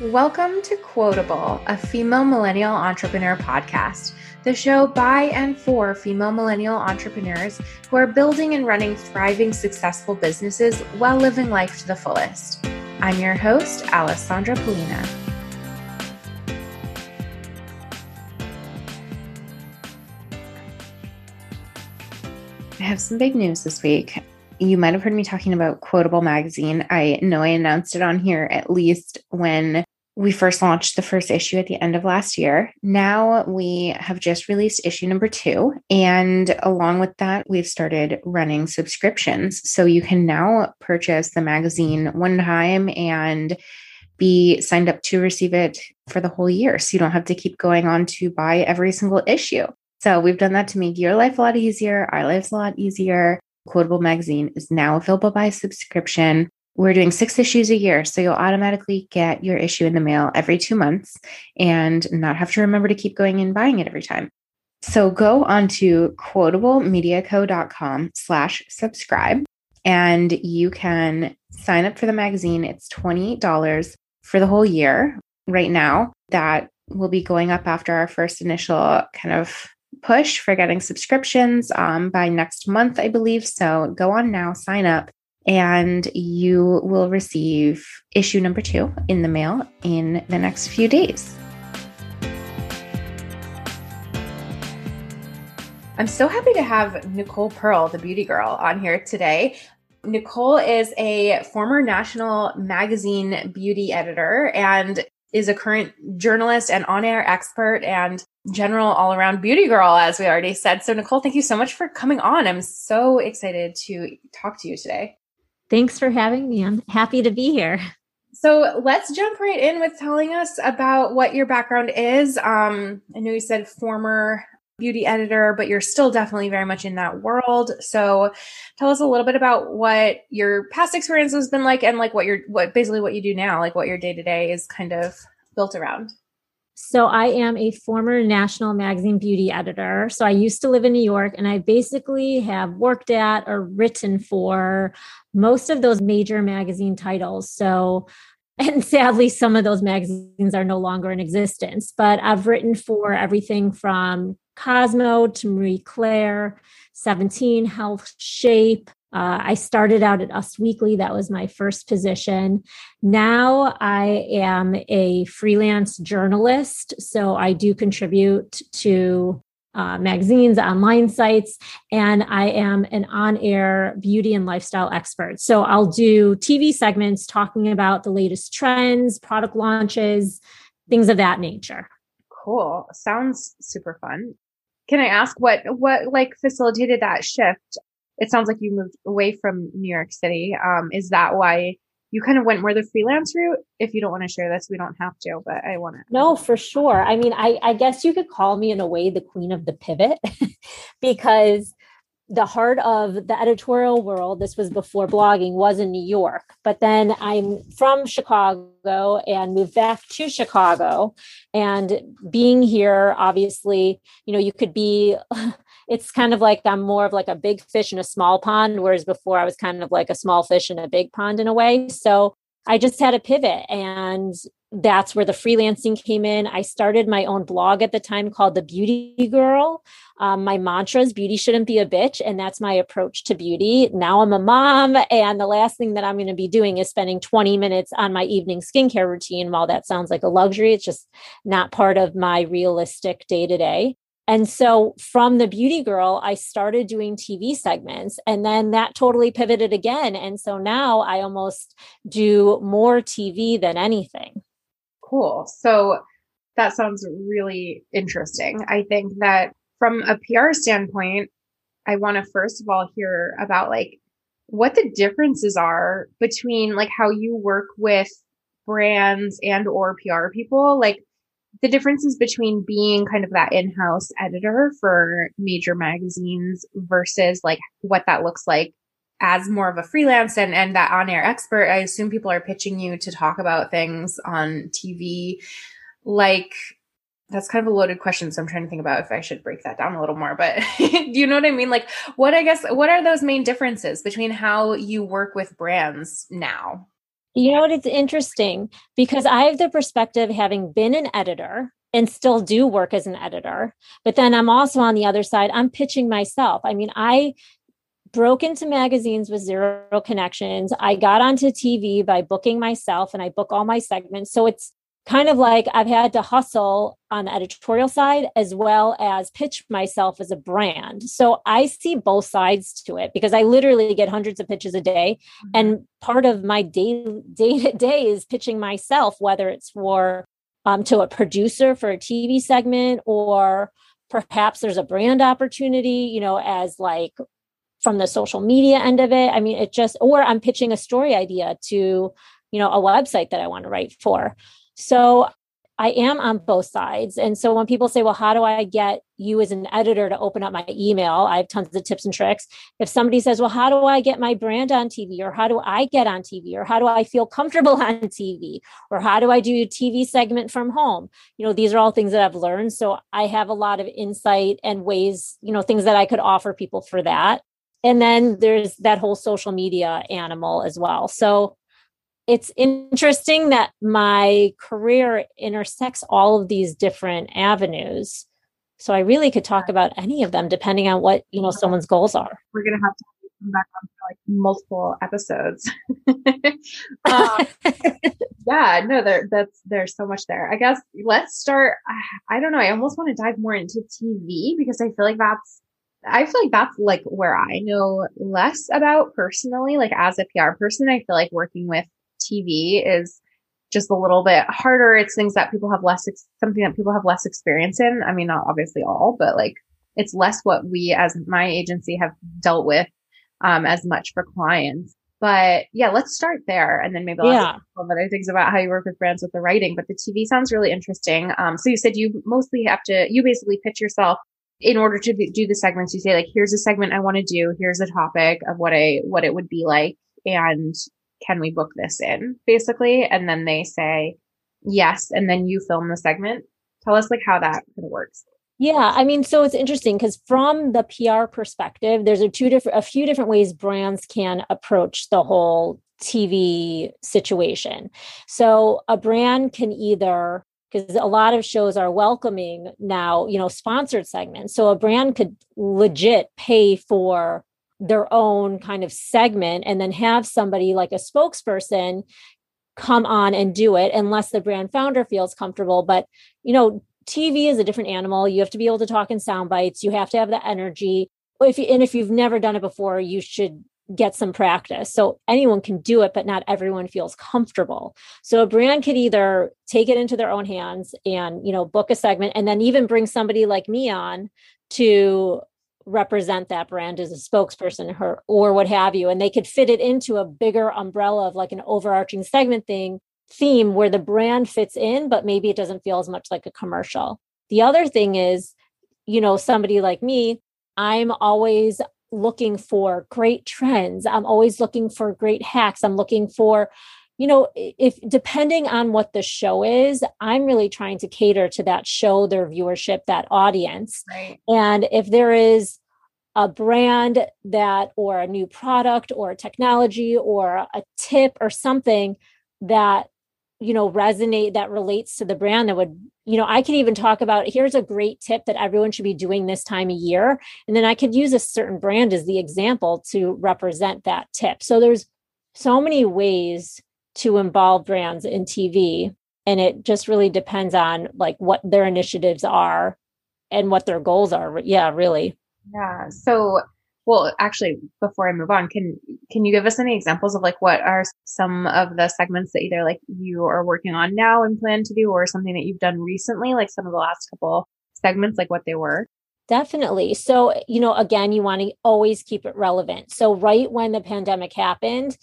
Welcome to Quotable, a female millennial entrepreneur podcast, the show by and for female millennial entrepreneurs who are building and running thriving, successful businesses while living life to the fullest. I'm your host, Alessandra Polina. I have some big news this week you might have heard me talking about Quotable Magazine. I know I announced it on here at least when we first launched the first issue at the end of last year. Now we have just released issue number two. And along with that, we've started running subscriptions. So you can now purchase the magazine one time and be signed up to receive it for the whole year. So you don't have to keep going on to buy every single issue. So we've done that to make your life a lot easier, our lives a lot easier. Quotable Magazine is now available by subscription. We're doing six issues a year, so you'll automatically get your issue in the mail every two months and not have to remember to keep going and buying it every time. So go on to quotablemediaco.com slash subscribe and you can sign up for the magazine. It's $28 for the whole year right now. That will be going up after our first initial kind of push for getting subscriptions um, by next month, I believe. So go on now, sign up, and you will receive issue number two in the mail in the next few days. I'm so happy to have Nicole Pearl, the beauty girl, on here today. Nicole is a former national magazine beauty editor and is a current journalist and on air expert and general all around beauty girl, as we already said. So, Nicole, thank you so much for coming on. I'm so excited to talk to you today. Thanks for having me. I'm happy to be here. So let's jump right in with telling us about what your background is. Um, I know you said former beauty editor, but you're still definitely very much in that world. So tell us a little bit about what your past experience has been like and like what you're what basically what you do now, like what your day to day is kind of built around. So I am a former national magazine beauty editor. So I used to live in New York and I basically have worked at or written for most of those major magazine titles. So and sadly some of those magazines are no longer in existence, but I've written for everything from Cosmo to Marie Claire, 17 Health Shape, uh, I started out at Us Weekly. That was my first position. Now I am a freelance journalist. So I do contribute to uh, magazines, online sites, and I am an on air beauty and lifestyle expert. So I'll do TV segments talking about the latest trends, product launches, things of that nature. Cool. Sounds super fun. Can I ask what what like facilitated that shift it sounds like you moved away from New York City. Um, is that why you kind of went more the freelance route? If you don't want to share this, we don't have to, but I want to. No, for sure. I mean, I, I guess you could call me in a way the queen of the pivot because the heart of the editorial world, this was before blogging, was in New York. But then I'm from Chicago and moved back to Chicago. And being here, obviously, you know, you could be it's kind of like I'm more of like a big fish in a small pond, whereas before I was kind of like a small fish in a big pond in a way. So I just had a pivot and that's where the freelancing came in. I started my own blog at the time called The Beauty Girl. Um, my mantra is beauty shouldn't be a bitch. And that's my approach to beauty. Now I'm a mom. And the last thing that I'm going to be doing is spending 20 minutes on my evening skincare routine. While that sounds like a luxury, it's just not part of my realistic day to day. And so from the beauty girl, I started doing TV segments and then that totally pivoted again. And so now I almost do more TV than anything. Cool. So that sounds really interesting. I think that from a PR standpoint, I want to first of all hear about like what the differences are between like how you work with brands and or PR people. Like the differences between being kind of that in-house editor for major magazines versus like what that looks like as more of a freelance and, and that on-air expert, I assume people are pitching you to talk about things on TV. Like that's kind of a loaded question. So I'm trying to think about if I should break that down a little more, but do you know what I mean? Like what I guess, what are those main differences between how you work with brands now? You know what? It's interesting because I have the perspective having been an editor and still do work as an editor. But then I'm also on the other side, I'm pitching myself. I mean, I broke into magazines with zero connections. I got onto TV by booking myself and I book all my segments. So it's kind of like I've had to hustle on the editorial side as well as pitch myself as a brand. So I see both sides to it because I literally get hundreds of pitches a day. Mm-hmm. And part of my day day to day is pitching myself, whether it's for um, to a producer for a TV segment or perhaps there's a brand opportunity, you know, as like from the social media end of it. I mean, it just, or I'm pitching a story idea to, you know, a website that I want to write for. So I am on both sides. And so when people say, well, how do I get you as an editor to open up my email? I have tons of tips and tricks. If somebody says, well, how do I get my brand on TV? Or how do I get on TV? Or how do I feel comfortable on TV? Or how do I do a TV segment from home? You know, these are all things that I've learned. So I have a lot of insight and ways, you know, things that I could offer people for that. And then there's that whole social media animal as well. So it's interesting that my career intersects all of these different avenues. So I really could talk about any of them depending on what, you know, someone's goals are. We're going to have to come back on for like multiple episodes. um, yeah, no, there, that's, there's so much there. I guess let's start. I don't know. I almost want to dive more into TV because I feel like that's, I feel like that's like where I know less about personally, like as a PR person, I feel like working with TV is just a little bit harder. It's things that people have less, ex- something that people have less experience in. I mean, not obviously all, but like it's less what we as my agency have dealt with, um, as much for clients. But yeah, let's start there. And then maybe I'll yeah. some other things about how you work with brands with the writing. But the TV sounds really interesting. Um, so you said you mostly have to, you basically pitch yourself in order to do the segments. You say like, here's a segment I want to do. Here's a topic of what I, what it would be like. And can we book this in basically? And then they say yes. And then you film the segment. Tell us like how that kind of works. Yeah, I mean, so it's interesting because from the PR perspective, there's a two different, a few different ways brands can approach the whole TV situation. So a brand can either because a lot of shows are welcoming now, you know, sponsored segments. So a brand could legit pay for their own kind of segment and then have somebody like a spokesperson come on and do it unless the brand founder feels comfortable. But you know tv is a different animal. You have to be able to talk in sound bites. You have to have the energy. If you, and if you've never done it before you should get some practice. So anyone can do it but not everyone feels comfortable. So a brand could either take it into their own hands and you know book a segment and then even bring somebody like me on to represent that brand as a spokesperson her or what have you. And they could fit it into a bigger umbrella of like an overarching segment thing theme where the brand fits in but maybe it doesn't feel as much like a commercial. The other thing is you know somebody like me i'm always looking for great trends. I'm always looking for great hacks. I'm looking for you know if depending on what the show is i'm really trying to cater to that show their viewership that audience. Right. and if there is a brand that or a new product or a technology or a tip or something that you know resonate that relates to the brand that would you know i can even talk about here's a great tip that everyone should be doing this time of year. And then i could use a certain brand as the example to represent that tip. So there's so many ways to involve brands in TV. And it just really depends on like what their initiatives are and what their goals are. Yeah, really. Yeah. So well, actually, before I move on, can can you give us any examples of like what are some of the segments that either like you are working on now and plan to do, or something that you've done recently, like some of the last couple segments, like what they were? Definitely. So, you know, again, you want to always keep it relevant. So, right when the pandemic happened,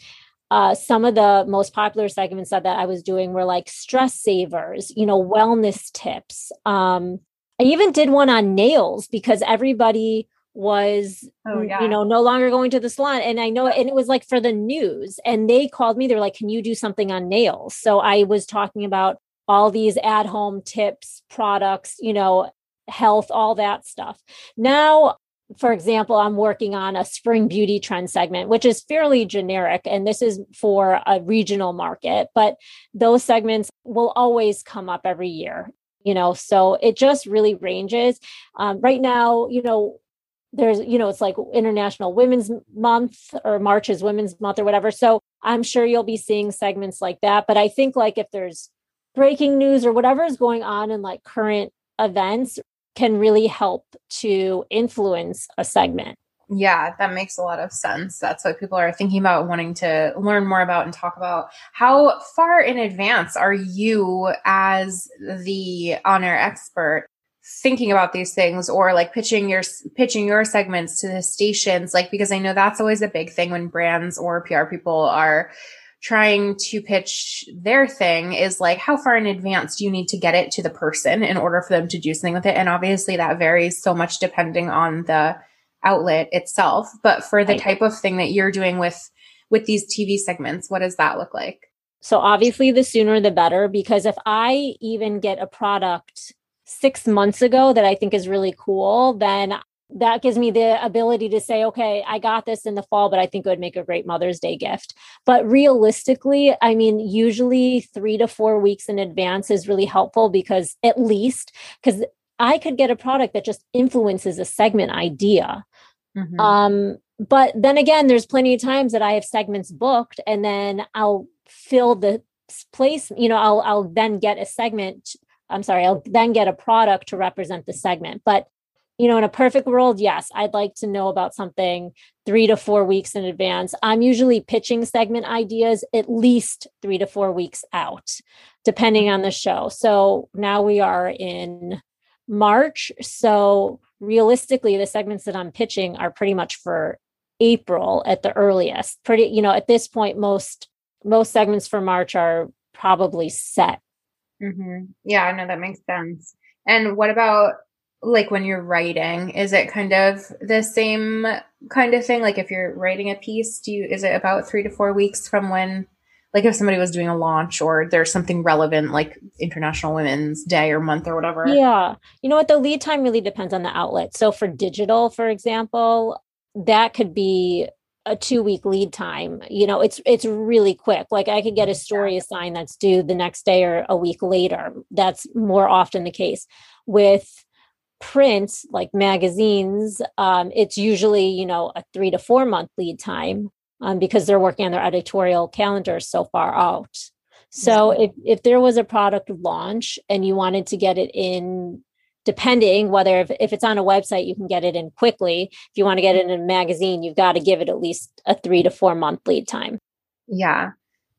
uh, some of the most popular segments that, that I was doing were like stress savers, you know, wellness tips. Um, I even did one on nails because everybody was oh, yeah. you know no longer going to the salon. And i know and it was like for the news. And they called me they're like can you do something on nails? So i was talking about all these at home tips products you know health all that stuff. Now for example, I'm working on a spring beauty trend segment, which is fairly generic, and this is for a regional market, but those segments will always come up every year, you know, so it just really ranges. Um, right now, you know, there's, you know, it's like International Women's Month or March is Women's Month or whatever. So I'm sure you'll be seeing segments like that. But I think like if there's breaking news or whatever is going on in like current events, can really help to influence a segment. Yeah, that makes a lot of sense. That's what people are thinking about wanting to learn more about and talk about. How far in advance are you as the on-air expert thinking about these things or like pitching your pitching your segments to the stations like because I know that's always a big thing when brands or PR people are trying to pitch their thing is like how far in advance do you need to get it to the person in order for them to do something with it? And obviously that varies so much depending on the outlet itself. But for the type of thing that you're doing with with these TV segments what does that look like? So obviously the sooner the better because if i even get a product 6 months ago that i think is really cool then that gives me the ability to say, okay, I got this in the fall, but I think it would make a great Mother's Day gift. But realistically, I mean, usually three to four weeks in advance is really helpful because at least, because I could get a product that just influences a segment idea. Mm-hmm. Um, but then again, there's plenty of times that I have segments booked and then I'll fill the place, you know, I'll I'll then get a segment. I'm sorry, I'll then get a product to represent the segment. But you know, in a perfect world, yes, I'd like to know about something three to four weeks in advance. I'm usually pitching segment ideas at least three to four weeks out, depending on the show. So now we are in March. So realistically, the segments that I'm pitching are pretty much for April at the earliest. Pretty, you know, at this point, most most segments for March are probably set. Mm-hmm. Yeah, I know that makes sense. And what about like when you're writing is it kind of the same kind of thing? Like if you're writing a piece do you is it about three to four weeks from when like if somebody was doing a launch or there's something relevant like international women's day or month or whatever? Yeah. You know what? The lead time really depends on the outlet. So for digital for example that could be a two week lead time. You know it's it's really quick. Like i could get a story assigned that's due the next day or a week later. That's more often the case. With print like magazines um, it's usually you know a three to four month lead time um, because they're working on their editorial calendar so far out. So if, if there was a product launch and you wanted to get it in depending whether if, if it's on a website you can get it in quickly. If you want to get it in a magazine you've got to give it at least a three to four month lead time. Yeah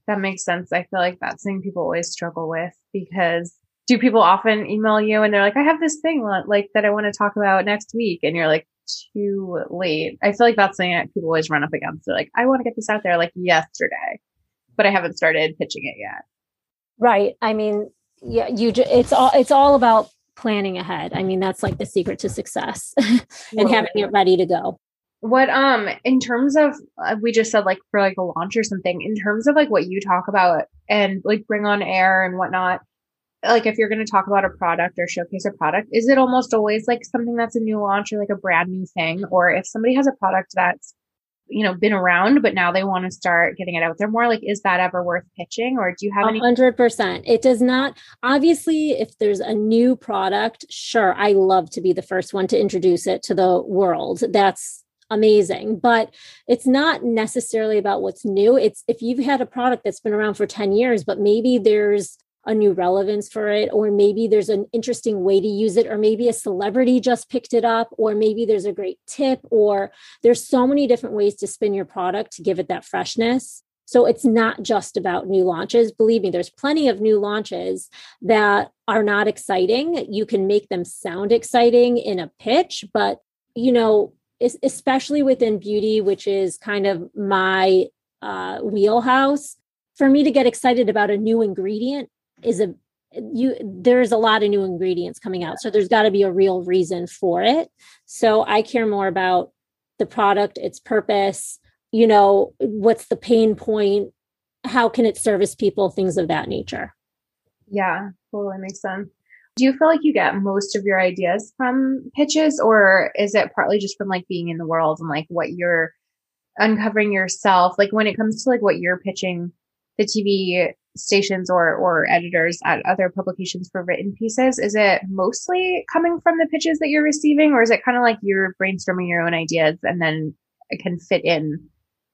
that makes sense. I feel like that's something people always struggle with because do people often email you and they're like, I have this thing like that I want to talk about next week. And you're like, too late. I feel like that's something that people always run up against. They're like, I want to get this out there like yesterday, but I haven't started pitching it yet. Right. I mean, yeah, you, it's all, it's all about planning ahead. I mean, that's like the secret to success and having it ready to go. What, um, in terms of, uh, we just said like for like a launch or something, in terms of like what you talk about and like bring on air and whatnot, like if you're going to talk about a product or showcase a product, is it almost always like something that's a new launch or like a brand new thing? Or if somebody has a product that's, you know, been around, but now they want to start getting it out there more, like, is that ever worth pitching? Or do you have any? 100%. It does not. Obviously, if there's a new product, sure, I love to be the first one to introduce it to the world. That's amazing but it's not necessarily about what's new it's if you've had a product that's been around for 10 years but maybe there's a new relevance for it, or maybe there's an interesting way to use it, or maybe a celebrity just picked it up, or maybe there's a great tip, or there's so many different ways to spin your product to give it that freshness. So it's not just about new launches. Believe me, there's plenty of new launches that are not exciting. You can make them sound exciting in a pitch, but you know, especially within beauty, which is kind of my uh, wheelhouse, for me to get excited about a new ingredient is a you there's a lot of new ingredients coming out. So there's got to be a real reason for it. So i care more about the product its purpose you know what's the pain point how can it service people things of that nature. Yeah totally makes sense. Do you feel like you get most of your ideas from pitches or is it partly just from like being in the world and like what you're uncovering yourself? Like when it comes to like what you're pitching the TV stations or or editors at other publications for written pieces, is it mostly coming from the pitches that you're receiving or is it kind of like you're brainstorming your own ideas and then it can fit in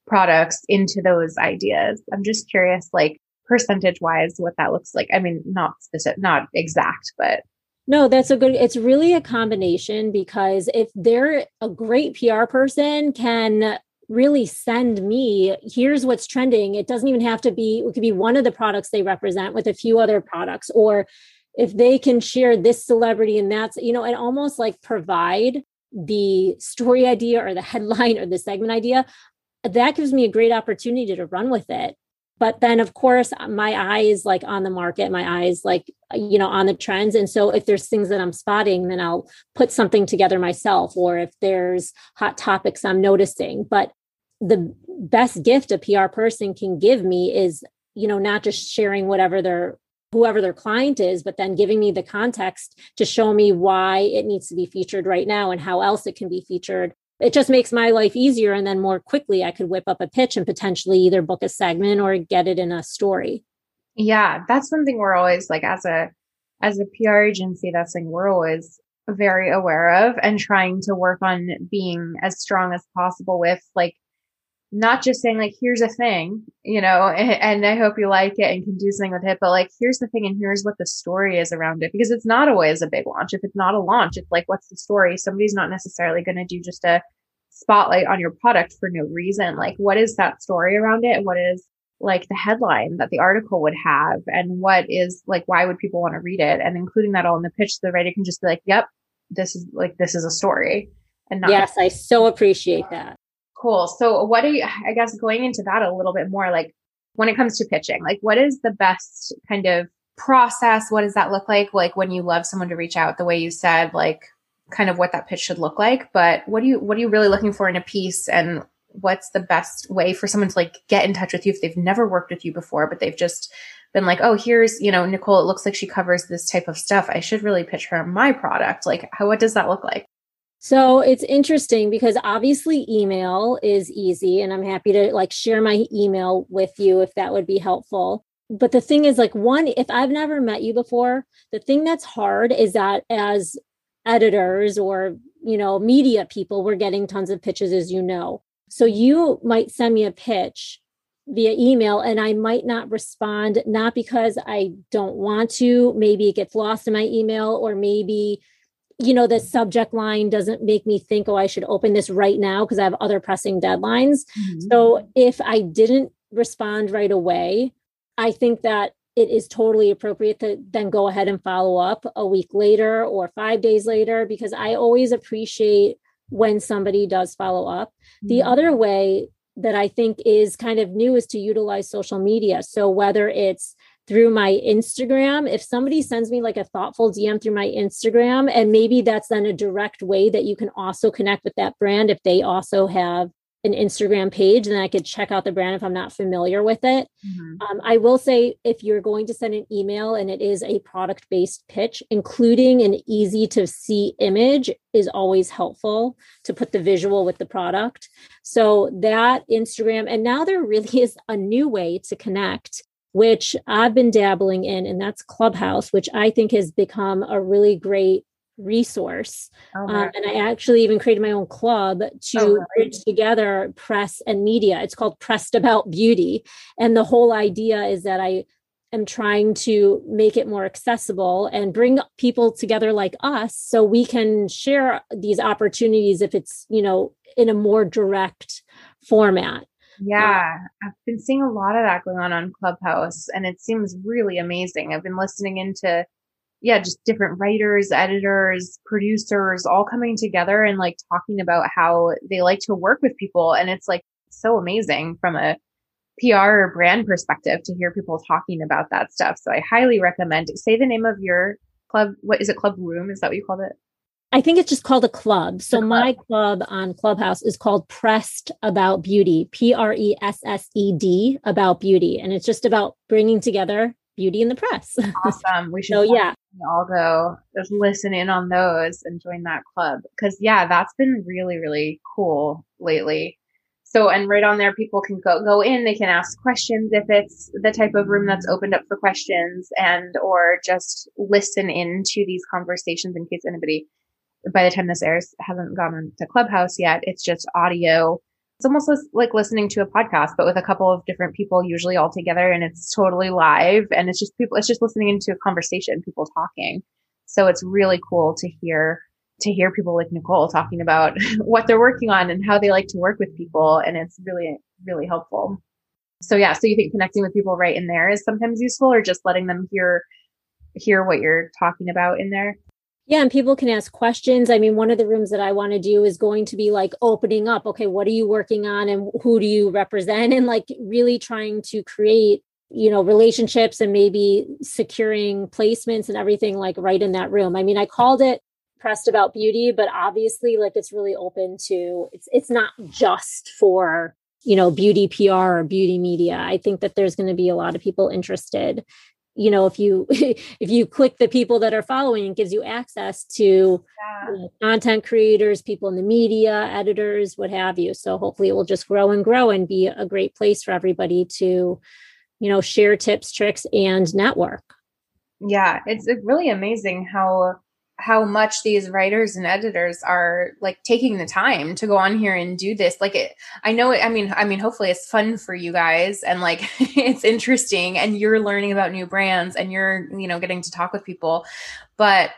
products into those ideas? I'm just curious like percentage wise what that looks like. I mean, not specific, not exact, but no, that's a good it's really a combination because if they're a great PR person can really send me here's what's trending. It doesn't even have to be it could be one of the products they represent with a few other products or if they can share this celebrity and that's you know and almost like provide the story idea or the headline or the segment idea that gives me a great opportunity to run with it. But then of course uh, my eyes like on the market my eyes like you know on the trends. And so if there's things that i'm spotting then i'll put something together myself or if there's hot topics i'm noticing. But the best gift a pr person can give me is you know not just sharing whatever their whoever their client is but then giving me the context to show me why it needs to be featured right now and how else it can be featured. It just makes my life easier and then more quickly i could whip up a pitch and potentially either book a segment or get it in a story. Yeah that's something we're always like as a as a pr agency that's something we're always very aware of and trying to work on being as strong as possible with like not just saying like here's a thing you know and, and, i hope you like it and can do something with it but like here's the thing and here's what the story is around it because it's not always a big launch. If it's not a launch it's like what's the story? Somebody's not necessarily going to do just a spotlight on your product for no reason. Like what is that story around it? What is like the headline that the article would have? And what is like why would people want to read it? And including that all in the pitch so the writer can just be like yep this is like this is a story and not yes i so appreciate that Cool. So what do you, I guess going into that a little bit more, like when it comes to pitching, like what is the best kind of process? What does that look like? Like when you love someone to reach out the way you said, like kind of what that pitch should look like. But what do you, what are you really looking for in a piece? And what's the best way for someone to like get in touch with you if they've never worked with you before, but they've just been like, oh, here's, you know, Nicole, it looks like she covers this type of stuff. I should really pitch her my product. Like, how, what does that look like? So it's interesting because obviously email is easy and I'm happy to like share my email with you if that would be helpful. But the thing is like one if I've never met you before, the thing that's hard is that as editors or you know media people we're getting tons of pitches as you know. So you might send me a pitch via email and I might not respond not because I don't want to, maybe it gets lost in my email or maybe you know, the subject line doesn't make me think, oh, I should open this right now because I have other pressing deadlines. Mm-hmm. So if I didn't respond right away, I think that it is totally appropriate to then go ahead and follow up a week later or five days later because I always appreciate when somebody does follow up. Mm-hmm. The other way that I think is kind of new is to utilize social media. So whether it's through my Instagram. If somebody sends me like a thoughtful DM through my Instagram, and maybe that's then a direct way that you can also connect with that brand if they also have an Instagram page, then I could check out the brand if I'm not familiar with it. Mm-hmm. Um, I will say if you're going to send an email and it is a product based pitch, including an easy to see image is always helpful to put the visual with the product. So that Instagram, and now there really is a new way to connect which I've been dabbling in, and that's Clubhouse, which I think has become a really great resource. Oh, um, and I actually even created my own club to oh, bridge together press and media. It's called Pressed About Beauty. And the whole idea is that I am trying to make it more accessible and bring people together like us so we can share these opportunities if it's, you know, in a more direct format. Yeah, um, I've been seeing a lot of that going on on Clubhouse and it seems really amazing. I've been listening into yeah, just different writers, editors, producers all coming together and like talking about how they like to work with people and it's like so amazing from a PR or brand perspective to hear people talking about that stuff. So I highly recommend say the name of your club. What is it? Club room? Is that what you called it? I think it's just called a club. So club. my club on Clubhouse is called Pressed About Beauty, P R E S S E D About Beauty. And it's just about bringing together Beauty in the Press. awesome. We should so, yeah. all go just listen in on those and join that club. Cause yeah, that's been really, really cool lately. So, and right on there, people can go, go in, they can ask questions if it's the type of room that's opened up for questions and, or just listen into these conversations in case anybody, by the time this airs, hasn't gone to Clubhouse yet. It's just audio it's almost like listening to a podcast, but with a couple of different people, usually all together, and it's totally live. And it's just people, it's just listening into a conversation, people talking. So it's really cool to hear to hear people like Nicole talking about what they're working on and how they like to work with people, and it's really really helpful. So yeah, so you think connecting with people right in there is sometimes useful, or just letting them hear hear what you're talking about in there? Yeah, and people can ask questions. I mean, one of the rooms that I want to do is going to be like opening up, okay, what are you working on and who do you represent? And like really trying to create, you know, relationships and maybe securing placements and everything like right in that room. I mean, I called it pressed about beauty, but obviously like it's really open to it's it's not just for you know beauty pr or beauty media i think that there's going to be a lot of people interested you know if you if you click the people that are following it gives you access to yeah. you know, content creators people in the media editors what have you so hopefully it will just grow and grow and be a great place for everybody to you know share tips tricks and network yeah it's really amazing how how much these writers and editors are like taking the time to go on here and do this. Like it i know it, i mean i mean hopefully it's fun for you guys and like it's interesting and you're learning about new brands and you're you know getting to talk with people. But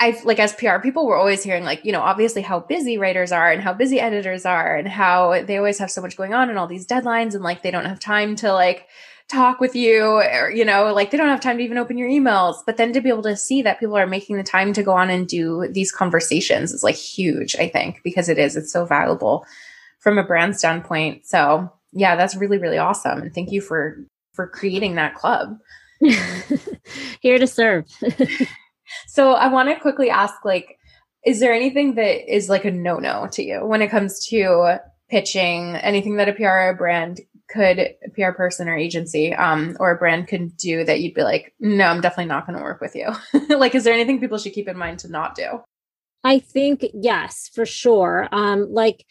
I like as PR people, we're always hearing like, you know, obviously how busy writers are and how busy editors are and how they always have so much going on and all these deadlines and like they don't have time to like talk with you or you know like they don't have time to even open your emails but then to be able to see that people are making the time to go on and do these conversations is like huge i think because it is it's so valuable from a brand standpoint. So yeah that's really really awesome and thank you for for creating that club. Here to serve. So i want to quickly ask like is there anything that is like a no-no to you when it comes to pitching anything that a PR brand could a PR person or agency um, or a brand could do that you'd be like, no, I'm definitely not going to work with you? like, is there anything people should keep in mind to not do? I think yes, for sure. Um, like,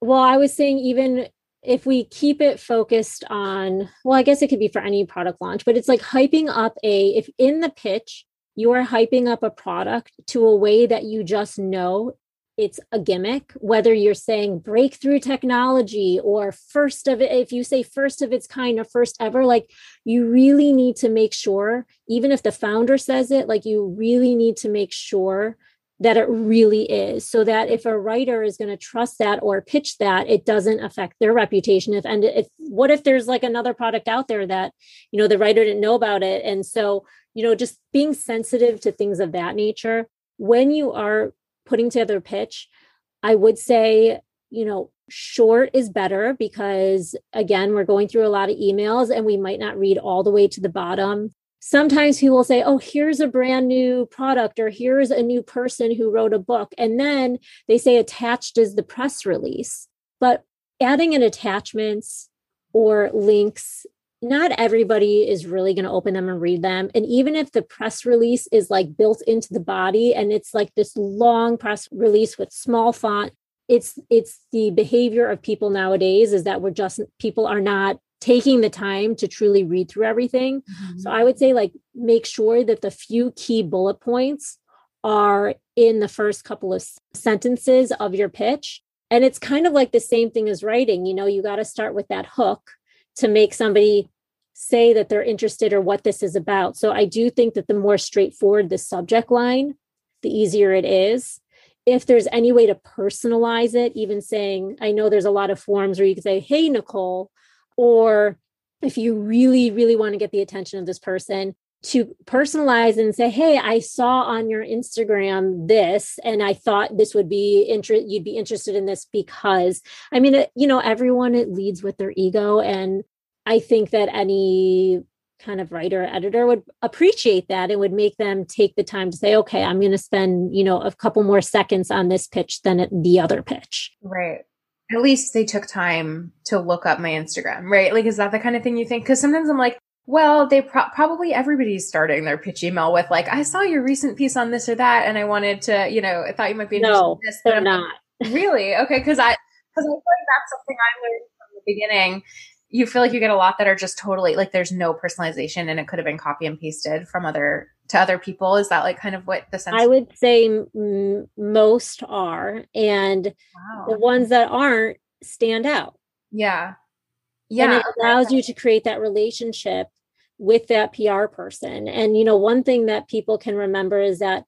well, I was saying even if we keep it focused on, well, I guess it could be for any product launch, but it's like hyping up a, if in the pitch, you are hyping up a product to a way that you just know it's a gimmick whether you're saying breakthrough technology or first of it if you say first of its kind or first ever like you really need to make sure even if the founder says it like you really need to make sure that it really is so that if a writer is going to trust that or pitch that it doesn't affect their reputation. If and if what if there's like another product out there that you know the writer didn't know about it? And so you know just being sensitive to things of that nature when you are putting together a pitch, I would say, you know, short is better because again, we're going through a lot of emails and we might not read all the way to the bottom. Sometimes people will say, Oh, here's a brand new product, or here's a new person who wrote a book. And then they say attached is the press release. But adding in attachments or links not everybody is really going to open them and read them. And even if the press release is like built into the body and it's like this long press release with small font, it's it's the behavior of people nowadays is that we're just people are not taking the time to truly read through everything. Mm-hmm. So I would say like make sure that the few key bullet points are in the first couple of sentences of your pitch. And it's kind of like the same thing as writing, you know, you got to start with that hook to make somebody say that they're interested or what this is about. So I do think that the more straightforward the subject line, the easier it is. If there's any way to personalize it, even saying, I know there's a lot of forms where you can say, Hey, Nicole, or if you really, really want to get the attention of this person, to personalize and say, "Hey, I saw on your Instagram this, and I thought this would be interest. You'd be interested in this because." I mean, it, you know, everyone it leads with their ego, and I think that any kind of writer editor would appreciate that and would make them take the time to say okay i'm going to spend you know a couple more seconds on this pitch than the other pitch right at least they took time to look up my instagram right like is that the kind of thing you think because sometimes i'm like Well, they pro- probably everybody's starting their pitch email with like, "I saw your recent piece on this or that, and I wanted to, you know, I thought you might be interested no, in this." They're not really okay because I because I feel like that's something I learned from the beginning. You feel like you get a lot that are just totally like there's no personalization, and it could have been copy and pasted from other to other people. Is that like kind of what the sense? I would say m- most are, and wow. the ones that aren't stand out. Yeah, yeah and it allows you to create that relationship with that pr person and you know one thing that people can remember is that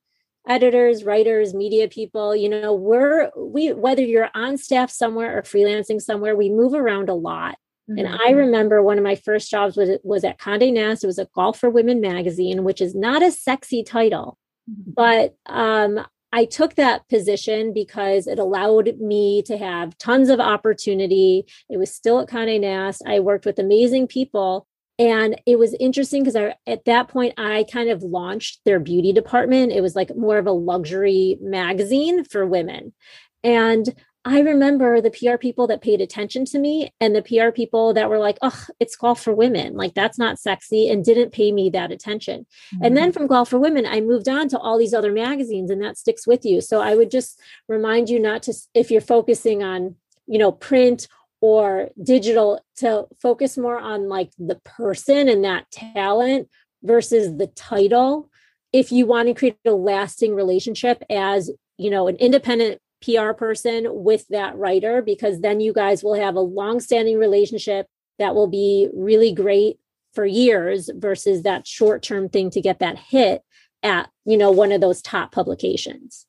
editors writers media people you know we're we whether you're on staff somewhere or freelancing somewhere we move around a lot mm-hmm. and i remember one of my first jobs was was at conde nast it was a golf for women magazine which is not a sexy title mm-hmm. but um I took that position because it allowed me to have tons of opportunity. It was still at Conde Nast. I worked with amazing people. And it was interesting because I at that point I kind of launched their beauty department. It was like more of a luxury magazine for women. And I remember the PR people that paid attention to me and the PR people that were like, oh, it's golf for women. Like, that's not sexy and didn't pay me that attention. Mm-hmm. And then mm-hmm. from Golf for Women, I moved on to all these other magazines and that sticks with you. So I would just remind you not to, if you're focusing on, you know, print or digital, to focus more on like the person and that talent versus the title. If you want to create a lasting relationship as, you know, an independent PR person with that writer because then you guys will have a long-standing relationship that will be really great for years versus that short-term thing to get that hit at, you know, one of those top publications.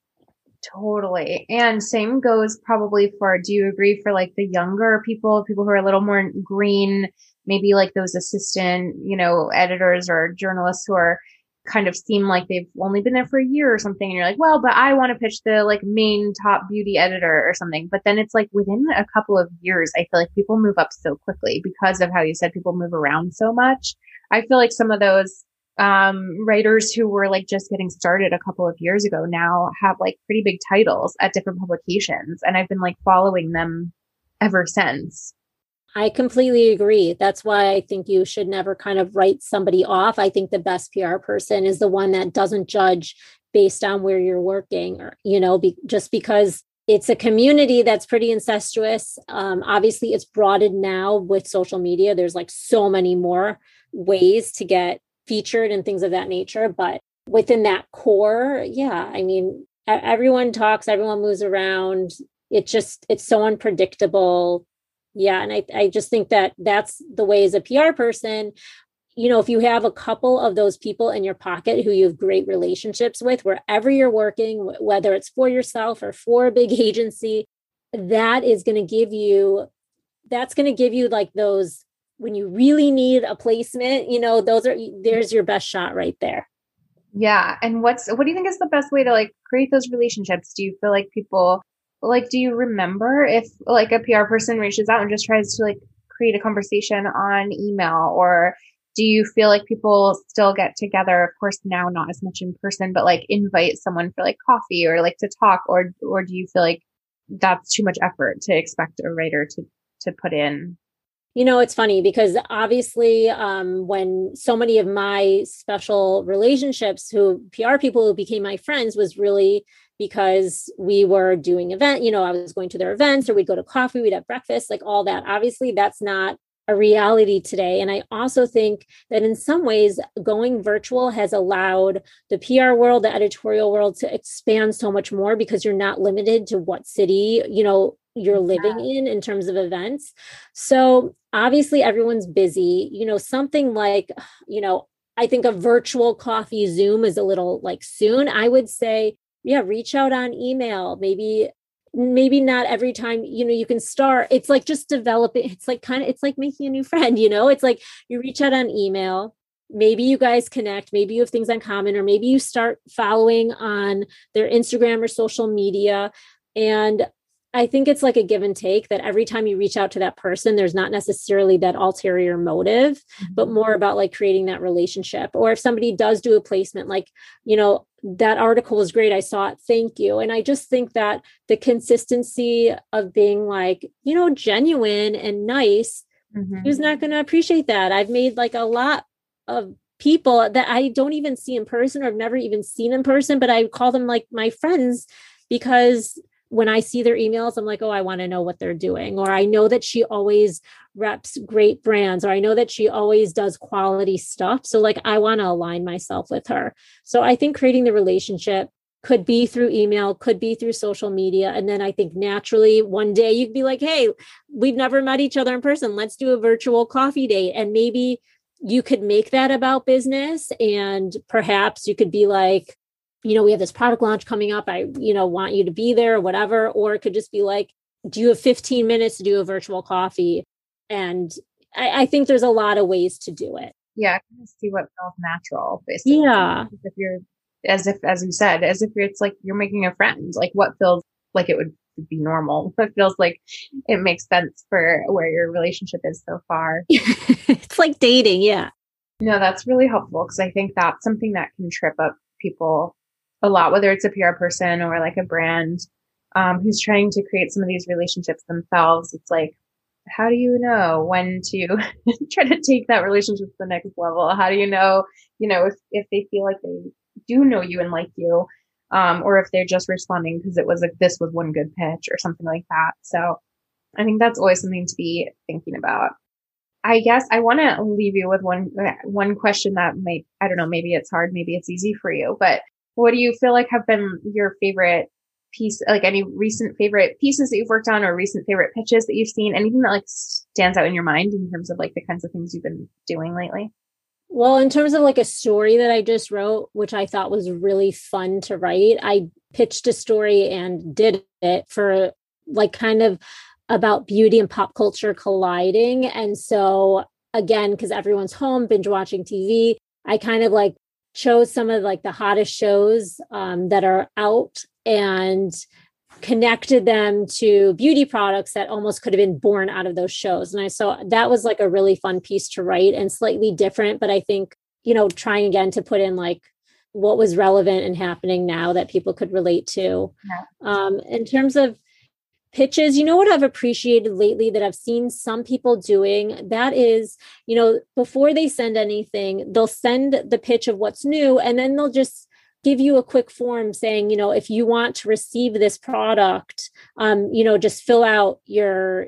Totally. And same goes probably for do you agree for like the younger people, people who are a little more green, maybe like those assistant, you know, editors or journalists who are kind of seem like they've only been there for a year or something. And you're like, well, but I want to pitch the like main top beauty editor or something. But then it's like within a couple of years, I feel like people move up so quickly because of how you said people move around so much. I feel like some of those um, writers who were like just getting started a couple of years ago now have like pretty big titles at different publications. And I've been like following them ever since. I completely agree. That's why I think you should never kind of write somebody off. I think the best PR person is the one that doesn't judge based on where you're working or, you know, be, just because it's a community that's pretty incestuous. Um, obviously, it's broadened now with social media. There's like so many more ways to get featured and things of that nature. But within that core, yeah, I mean, everyone talks, everyone moves around. It just, it's so unpredictable yeah and I, I just think that that's the way as a pr person you know if you have a couple of those people in your pocket who you have great relationships with wherever you're working whether it's for yourself or for a big agency that is going to give you that's going to give you like those when you really need a placement you know those are there's your best shot right there. Yeah and what's what do you think is the best way to like create those relationships? Do you feel like people like do you remember if like a PR person reaches out and just tries to like create a conversation on email? Or do you feel like people still get together? Of course now not as much in person but like invite someone for like coffee or like to talk or or do you feel like that's too much effort to expect a writer to to put in you know it's funny because obviously um, when so many of my special relationships who pr people who became my friends was really because we were doing event, you know, I was going to their events or we'd go to coffee, we'd have breakfast, like all that. Obviously, that's not a reality today. And I also think that in some ways, going virtual has allowed the PR world, the editorial world to expand so much more because you're not limited to what city, you know, you're living in in terms of events. So obviously everyone's busy, you know, something like, you know, I think a virtual coffee Zoom is a little like soon. I would say yeah reach out on email. Maybe maybe not every time you know you can start. It's like just developing it's like kind of it's like making a new friend you know? It's like you reach out on email. Maybe you guys connect. Maybe you have things in common or maybe you start following on their instagram or social media. And I think it's like a give and take that every time you reach out to that person, there's not necessarily that ulterior motive, mm-hmm. but more about like creating that relationship. Or if somebody does do a placement, like, you know, that article was great. I saw it. Thank you. And I just think that the consistency of being like, you know, genuine and nice, mm-hmm. who's not going to appreciate that? I've made like a lot of people that I don't even see in person or I've never even seen in person, but I call them like my friends because when I see their emails, I'm like, oh, I want to know what they're doing. Or I know that she always reps great brands, or I know that she always does quality stuff. So, like, I want to align myself with her. So, I think creating the relationship could be through email, could be through social media. And then I think naturally one day you'd be like, hey, we've never met each other in person. Let's do a virtual coffee date. And maybe you could make that about business. And perhaps you could be like, you know, we have this product launch coming up. I, you know, want you to be there or whatever. Or it could just be like, do you have 15 minutes to do a virtual coffee? And I, I think there's a lot of ways to do it. Yeah, see what feels natural, basically. Yeah. If you're as if as you said, as if it's like you're making a friend, like what feels like it would be normal. What feels like it makes sense for where your relationship is so far. it's like dating, yeah. No, that's really helpful because I think that's something that can trip up people a lot, whether it's a PR person or like a brand um, who's trying to create some of these relationships themselves. It's like, how do you know when to try to take that relationship to the next level? How do you know, you know, if, if they feel like they do know you and like you, um, or if they're just responding because it was like, this was one good pitch or something like that. So I think that's always something to be thinking about. I guess I want to leave you with one, one question that might, I don't know, maybe it's hard, maybe it's easy for you, but what do you feel like have been your favorite piece, like any recent favorite pieces that you've worked on or recent favorite pitches that you've seen? Anything that like stands out in your mind in terms of like the kinds of things you've been doing lately? Well, in terms of like a story that I just wrote, which I thought was really fun to write, I pitched a story and did it for like kind of about beauty and pop culture colliding. And so, again, because everyone's home, binge watching TV, I kind of like chose some of like the hottest shows um, that are out and connected them to beauty products that almost could have been born out of those shows. And I saw that was like a really fun piece to write and slightly different, but I think, you know, trying again to put in like what was relevant and happening now that people could relate to. Yeah. Um, in terms of pitches. You know what I've appreciated lately that I've seen some people doing? That is, you know, before they send anything, they'll send the pitch of what's new and then they'll just give you a quick form saying, you know, if you want to receive this product, um, you know, just fill out your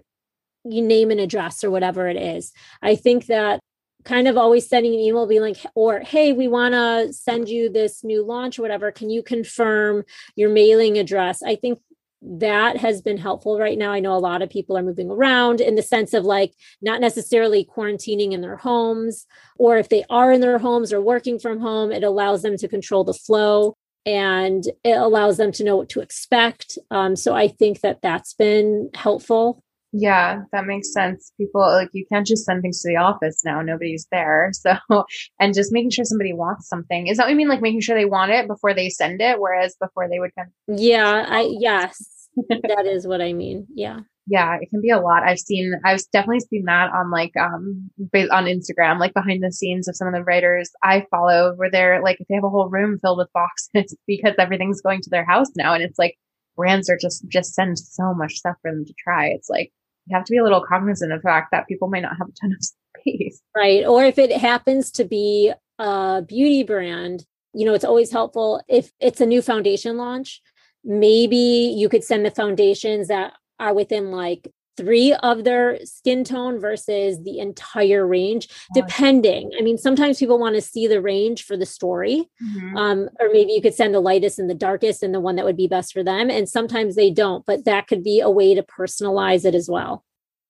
you name and address or whatever it is. I think that kind of always sending an email being like or hey we want to send you this new launch or whatever can you confirm your mailing address i think that has been helpful right now. I know a lot of people are moving around in the sense of like not necessarily quarantining in their homes, or if they are in their homes or working from home, it allows them to control the flow and it allows them to know what to expect. Um, so I think that that's been helpful. Yeah, that makes sense. People like you can't just send things to the office now. Nobody's there. So, and just making sure somebody wants something. Is that what you mean? Like making sure they want it before they send it, whereas before they would kind of. Yeah, I, yes, that is what I mean. Yeah. Yeah, it can be a lot. I've seen, I've definitely seen that on like, um, on Instagram, like behind the scenes of some of the writers I follow where they're like, if they have a whole room filled with boxes because everything's going to their house now. And it's like, brands are just, just send so much stuff for them to try. It's like, you have to be a little cognizant of the fact that people might not have a ton of space. Right. Or if it happens to be a beauty brand, you know, it's always helpful if it's a new foundation launch. Maybe you could send the foundations that are within like three of their skin tone versus the entire range depending. I mean sometimes people want to see the range for the story mm-hmm. um, or maybe you could send the lightest and the darkest and the one that would be best for them and sometimes they don't but that could be a way to personalize it as well.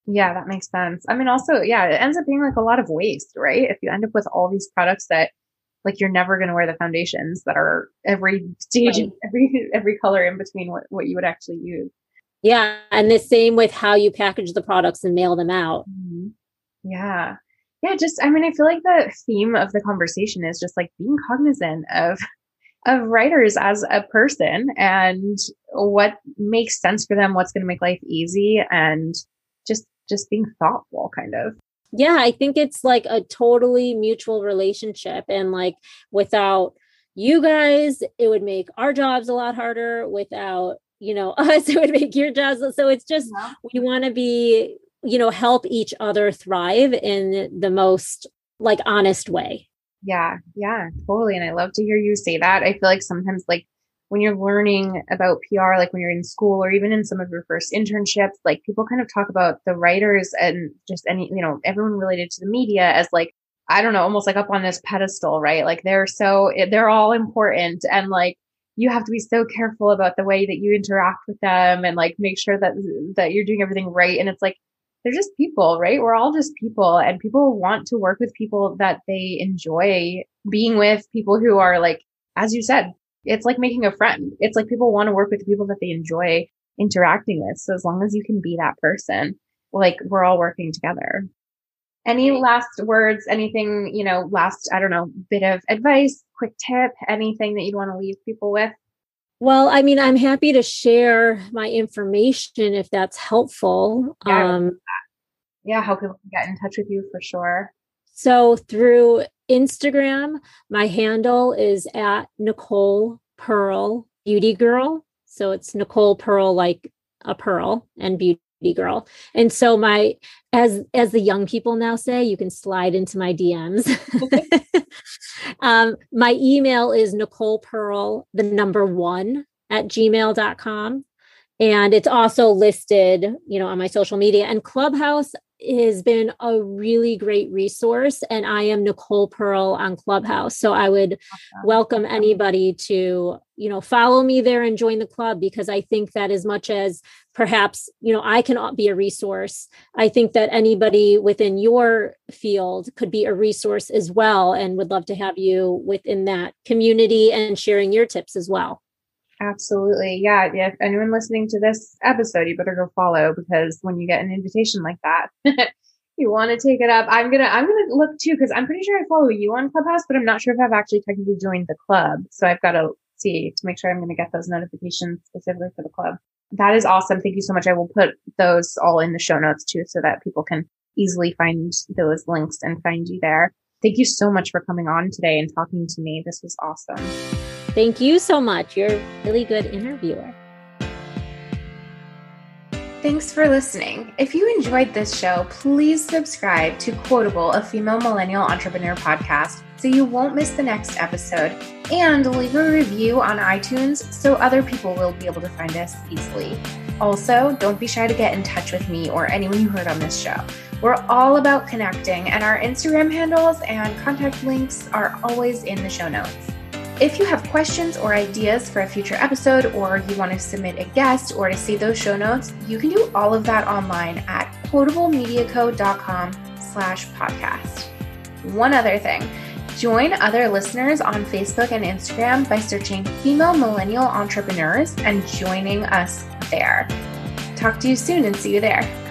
Yeah that makes sense. I mean also yeah it ends up being like a lot of waste right? If you end up with all these products that like you're never going to wear the foundations that are every stage right. every every color in between what, what you would actually use yeah. And the same with how you package the products and mail them out. Mm-hmm. Yeah. Yeah. Just, I mean, I feel like the theme of the conversation is just like being cognizant of, of writers as a person and what makes sense for them, what's going to make life easy and just, just being thoughtful kind of. Yeah. I think it's like a totally mutual relationship and like without, you guys, it would make our jobs a lot harder without you know us it would make your jobs so it's just yeah. we want to be you know help each other thrive in the most like honest way Yeah, yeah, totally. And I love to hear you say that. I feel like sometimes, like, when you're learning about PR, like when you're in school or even in some of your first internships, like people kind of talk about the writers and just any, you know, everyone related to the media as like, I don't know, almost like up on this pedestal, right? Like they're so, they're all important and like you have to be so careful about the way that you interact with them and like make sure that, that you're doing everything right. And it's like, they're just people, right? We're all just people and people want to work with people that they enjoy being with, people who are like, as you said, it's like making a friend. It's like people want to work with people that they enjoy interacting with. So as long as you can be that person, like we're all working together. Any last words, anything, you know, last, I don't know, bit of advice, quick tip, anything that you'd want to leave people with? Well, I mean, I'm happy to share my information if that's helpful. Yeah, um, yeah how people can get in touch with you for sure. So through Instagram, my handle is at Nicole Pearl Beauty Girl. So it's Nicole Pearl, like a pearl, and beauty girl. And so my as as the young people now say, you can slide into my DMs. um, my email is Nicole Pearl, the number one at gmail.com. And it's also listed, you know, on my social media. And Clubhouse has been a really great resource and i am nicole pearl on clubhouse. So i would welcome anybody to you know follow me there and join the club because i think that as much as perhaps you know i can be a resource i think that anybody within your field could be a resource as well and would love to have you within that community and sharing your tips as well Absolutely. Yeah. If anyone listening to this episode, you better go follow because when you get an invitation like that, you want to take it up. I'm going to, I'm going to look too, because I'm pretty sure I follow you on Clubhouse, but I'm not sure if I've actually technically joined the club. So I've got to see to make sure I'm going to get those notifications specifically for the club. That is awesome. Thank you so much. I will put those all in the show notes too, so that people can easily find those links and find you there. Thank you so much for coming on today and talking to me. This was awesome. Thank you so much. You're a really good interviewer. Thanks for listening. If you enjoyed this show, please subscribe to Quotable, a female millennial entrepreneur podcast, so you won't miss the next episode. And leave a review on iTunes so other people will be able to find us easily. Also, don't be shy to get in touch with me or anyone you heard on this show. We're all about connecting, and our Instagram handles and contact links are always in the show notes. If you have questions or ideas for a future episode, or you want to submit a guest or to see those show notes, you can do all of that online at quotablemediaco.com slash podcast. One other thing, join other listeners on Facebook and Instagram by searching female millennial entrepreneurs and joining us there. Talk to you soon and see you there.